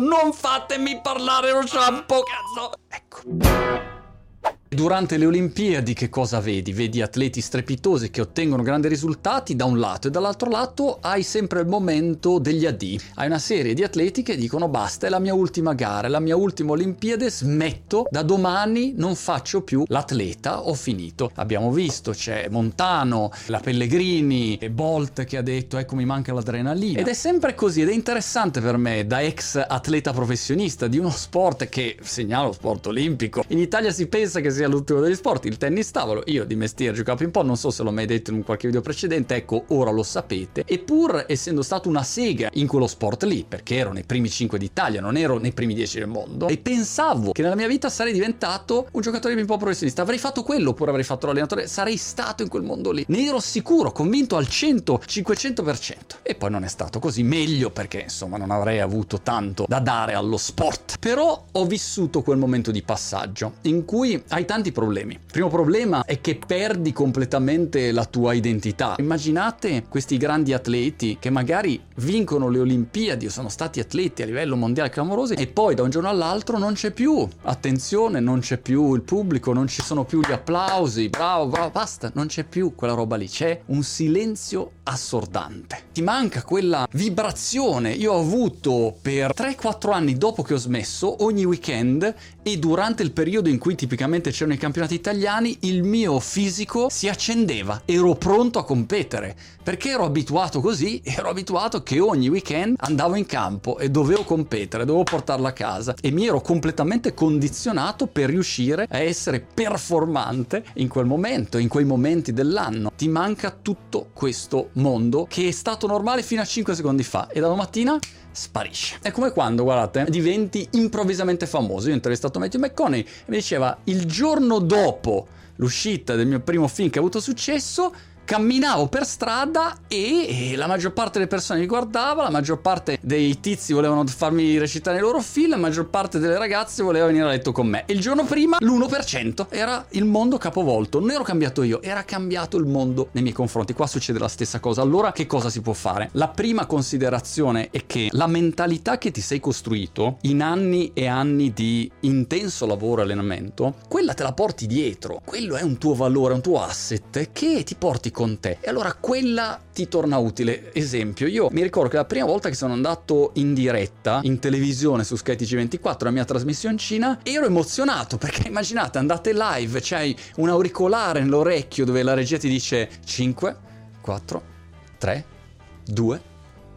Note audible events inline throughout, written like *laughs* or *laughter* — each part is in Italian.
Non fatemi parlare lo shampoo, cazzo! Ecco. Durante le Olimpiadi che cosa vedi? Vedi atleti strepitosi che ottengono grandi risultati da un lato e dall'altro lato hai sempre il momento degli addì. Hai una serie di atleti che dicono basta, è la mia ultima gara, è la mia ultima Olimpiade, smetto, da domani non faccio più l'atleta, ho finito. Abbiamo visto, c'è Montano, la Pellegrini, e Bolt che ha detto ecco mi manca l'adrenalina. Ed è sempre così ed è interessante per me da ex atleta professionista di uno sport che segnalo sport olimpico. In Italia si pensa che sia sia l'ultimo degli sport, il tennis tavolo. Io di mestiere giocavo ping pong, non so se l'ho mai detto in qualche video precedente, ecco, ora lo sapete. E pur essendo stato una sega in quello sport lì, perché ero nei primi 5 d'Italia, non ero nei primi 10 del mondo, e pensavo che nella mia vita sarei diventato un giocatore di ping pong professionista, avrei fatto quello oppure avrei fatto l'allenatore, sarei stato in quel mondo lì. Ne ero sicuro, convinto al 100, 500%. E poi non è stato così, meglio perché insomma non avrei avuto tanto da dare allo sport. Però ho vissuto quel momento di passaggio in cui hai tanti problemi. Il primo problema è che perdi completamente la tua identità. Immaginate questi grandi atleti che magari vincono le Olimpiadi o sono stati atleti a livello mondiale clamorosi e poi da un giorno all'altro non c'è più attenzione, non c'è più il pubblico, non ci sono più gli applausi, bravo, bravo, basta, non c'è più quella roba lì, c'è un silenzio assordante. Ti manca quella vibrazione. Io ho avuto per 3-4 anni dopo che ho smesso ogni weekend e durante il periodo in cui tipicamente c'erano i campionati italiani, il mio fisico si accendeva, ero pronto a competere, perché ero abituato così, *laughs* ero abituato che ogni weekend andavo in campo e dovevo competere, dovevo portarla a casa. E mi ero completamente condizionato per riuscire a essere performante in quel momento, in quei momenti dell'anno. Ti manca tutto questo mondo che è stato normale fino a 5 secondi fa. E da domattina sparisce. È come quando, guardate, diventi improvvisamente famoso. Io ho intervistato Matthew McConaughey e mi diceva il giorno dopo l'uscita del mio primo film che ha avuto successo camminavo per strada e la maggior parte delle persone mi guardava, la maggior parte dei tizi volevano farmi recitare i loro film, la maggior parte delle ragazze voleva venire a letto con me. E il giorno prima l'1% era il mondo capovolto. Non ero cambiato io, era cambiato il mondo nei miei confronti. Qua succede la stessa cosa. Allora che cosa si può fare? La prima considerazione è che la mentalità che ti sei costruito in anni e anni di intenso lavoro e allenamento, quella te la porti dietro. Quello è un tuo valore, un tuo asset che ti porti con te. E allora quella ti torna utile. Esempio, io mi ricordo che la prima volta che sono andato in diretta in televisione su Sky TG24, la mia trasmissioncina, ero emozionato perché immaginate, andate live, c'hai un auricolare nell'orecchio dove la regia ti dice 5, 4, 3, 2,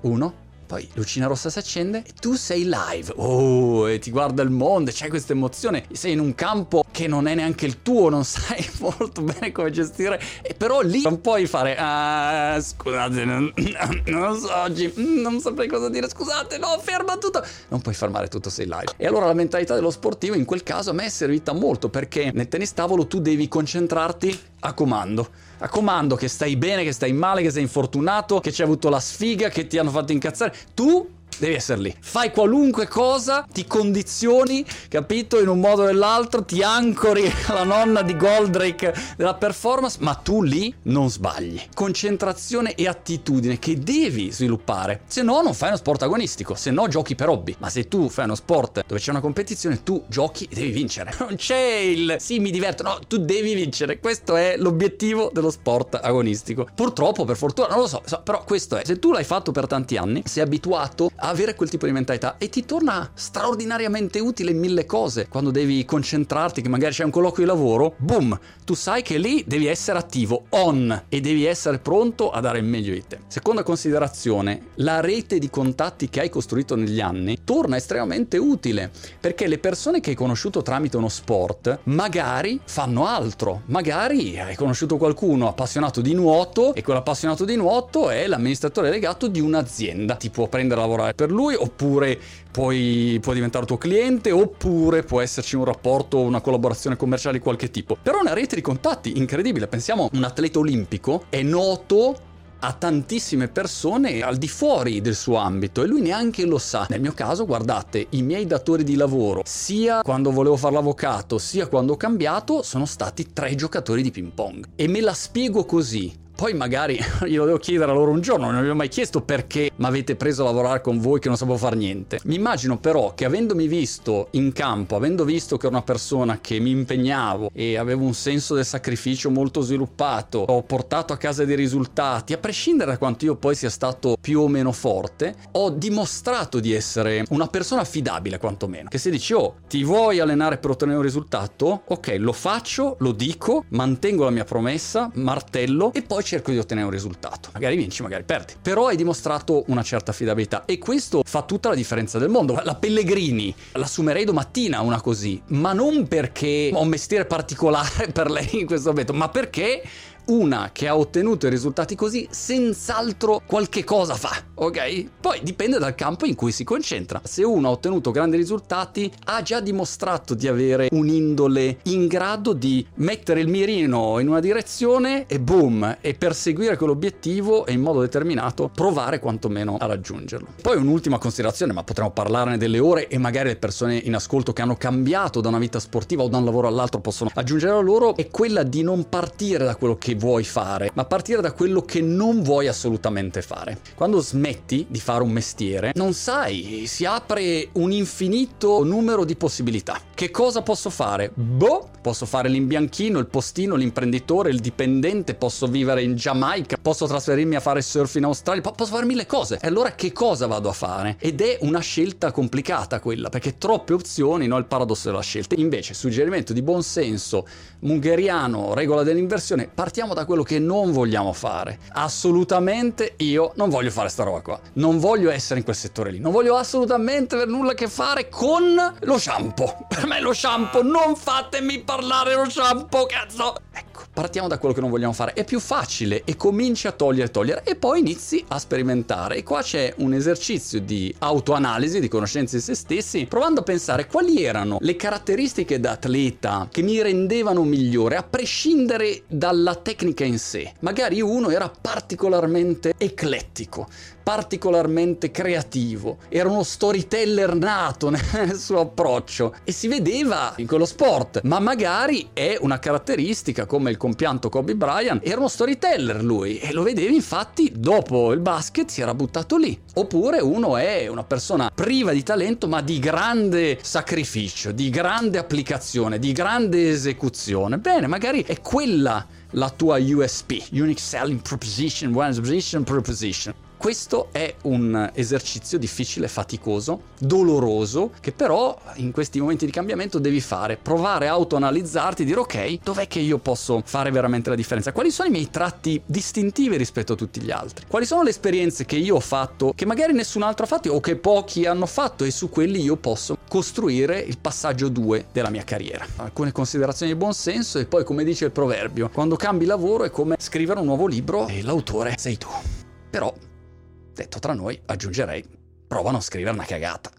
1 poi Lucina Rossa si accende e tu sei live. Oh, e ti guarda il mondo, c'è questa emozione. Sei in un campo che non è neanche il tuo, non *laughs* sai molto bene come gestire. E però lì non puoi fare. Ah, scusate, non, *coughs* non so oggi, non saprei cosa dire. Scusate, no, ferma tutto. Non puoi fermare tutto, sei live. E allora la mentalità dello sportivo in quel caso a me è servita molto perché nel tennis tavolo tu devi concentrarti a comando. A comando che stai bene, che stai male, che sei infortunato, che ci hai avuto la sfiga, che ti hanno fatto incazzare. Tu devi essere lì. Fai qualunque cosa, ti condizioni, capito? In un modo o nell'altro, ti ancori *laughs* alla nonna di Goldrake della performance, ma tu lì non sbagli. Concentrazione e attitudine che devi sviluppare. Se no, non fai uno sport agonistico, se no giochi per hobby. Ma se tu fai uno sport dove c'è una competizione, tu giochi e devi vincere. *laughs* Non c'è il sì, mi diverto, no, tu devi vincere. Questo è l'obiettivo dello sport agonistico. Purtroppo, per fortuna, non lo so, però questo è. Se tu l'hai fatto per tanti anni, sei abituato a avere quel tipo di mentalità e ti torna straordinariamente utile in mille cose. Quando devi concentrarti, che magari c'è un colloquio di lavoro, boom, tu sai che lì devi essere attivo, on, e devi essere pronto a dare il meglio di te. Seconda considerazione, la rete di contatti che hai costruito negli anni torna estremamente utile, perché le persone che hai conosciuto tramite uno sport magari fanno altro, magari hai conosciuto qualcuno appassionato di nuoto e quell'appassionato di nuoto è l'amministratore delegato di un'azienda, ti può prendere a lavorare per lui, oppure puoi, può diventare tuo cliente, oppure può esserci un rapporto, una collaborazione commerciale di qualche tipo. Però una rete di contatti incredibile. Pensiamo, un atleta olimpico è noto a tantissime persone al di fuori del suo ambito e lui neanche lo sa. Nel mio caso, guardate, i miei datori di lavoro, sia quando volevo fare l'avvocato, sia quando ho cambiato, sono stati tre giocatori di ping pong. E me la spiego così Poi magari *laughs* glielo devo chiedere a loro un giorno, non vi ho mai chiesto perché mi avete preso a lavorare con voi che non sapevo fare niente. Mi immagino però che avendomi visto in campo, avendo visto che ero una persona che mi impegnavo e avevo un senso del sacrificio molto sviluppato, ho portato a casa dei risultati, a prescindere da quanto io poi sia stato più o meno forte, ho dimostrato di essere una persona affidabile quantomeno. Che se dici, oh, ti vuoi allenare per ottenere un risultato? Ok, lo faccio, lo dico, mantengo la mia promessa, martello e poi cerco di ottenere un risultato. Magari vinci, magari perdi. Però hai dimostrato una certa affidabilità e questo fa tutta la differenza del mondo. La Pellegrini l'assumerei domattina una così, ma non perché ho un mestiere particolare *laughs* per lei in questo momento, ma perché una che ha ottenuto i risultati così, senz'altro qualche cosa fa, ok? Poi dipende dal campo in cui si concentra. Se uno ha ottenuto grandi risultati, ha già dimostrato di avere un'indole in grado di mettere il mirino in una direzione e boom, e perseguire quell'obiettivo e in modo determinato provare quantomeno a raggiungerlo. Poi un'ultima considerazione, ma potremmo parlarne delle ore e magari le persone in ascolto che hanno cambiato da una vita sportiva o da un lavoro all'altro possono aggiungere a loro, è quella di non partire da quello che vuoi fare, ma partire da quello che non vuoi assolutamente fare. Quando smetti di fare un mestiere, non sai, si apre un infinito numero di possibilità. Che cosa posso fare? Boh, posso fare l'imbianchino, il postino, l'imprenditore, il dipendente, posso vivere in Giamaica, posso trasferirmi a fare surf in Australia, posso fare mille cose. E allora che cosa vado a fare? Ed è una scelta complicata quella, perché troppe opzioni, no? Il paradosso della scelta. Invece, suggerimento di buon senso, mungheriano, regola dell'inversione, partiamo da quello che non vogliamo fare. Assolutamente io non voglio fare sta roba qua. Non voglio essere in quel settore lì. Non voglio assolutamente avere nulla a che fare con lo shampoo. Per me lo shampoo, non fatemi parlare lo shampoo, cazzo. Ecco, partiamo da quello che non vogliamo fare. È più facile e cominci a togliere, togliere e poi inizi a sperimentare. E qua c'è un esercizio di autoanalisi, di conoscenza di se stessi, provando a pensare quali erano le caratteristiche da atleta che mi rendevano migliore, a prescindere dalla tecnica in sé. Magari uno era particolarmente eclettico, particolarmente creativo, era uno storyteller nato *laughs* nel suo approccio e si vedeva in quello sport, ma magari è una caratteristica come il compianto Kobe Bryant, era uno storyteller lui e lo vedevi infatti dopo il basket si era buttato lì. Oppure uno è una persona priva di talento ma di grande sacrificio, di grande applicazione, di grande esecuzione. Bene, magari è quella la tua USP, Unique Selling Proposition, One Position Proposition. Questo è un esercizio difficile, faticoso, doloroso, che però in questi momenti di cambiamento devi fare, provare a autoanalizzarti, dire ok, dov'è che io posso fare veramente la differenza? Quali sono i miei tratti distintivi rispetto a tutti gli altri? Quali sono le esperienze che io ho fatto che magari nessun altro ha fatto o che pochi hanno fatto e su quelli io posso costruire il passaggio 2 della mia carriera? Alcune considerazioni di buon senso e poi come dice il proverbio, quando cambi lavoro è come scrivere un nuovo libro e l'autore sei tu. Però Detto tra noi, aggiungerei, prova a scrivere una cagata.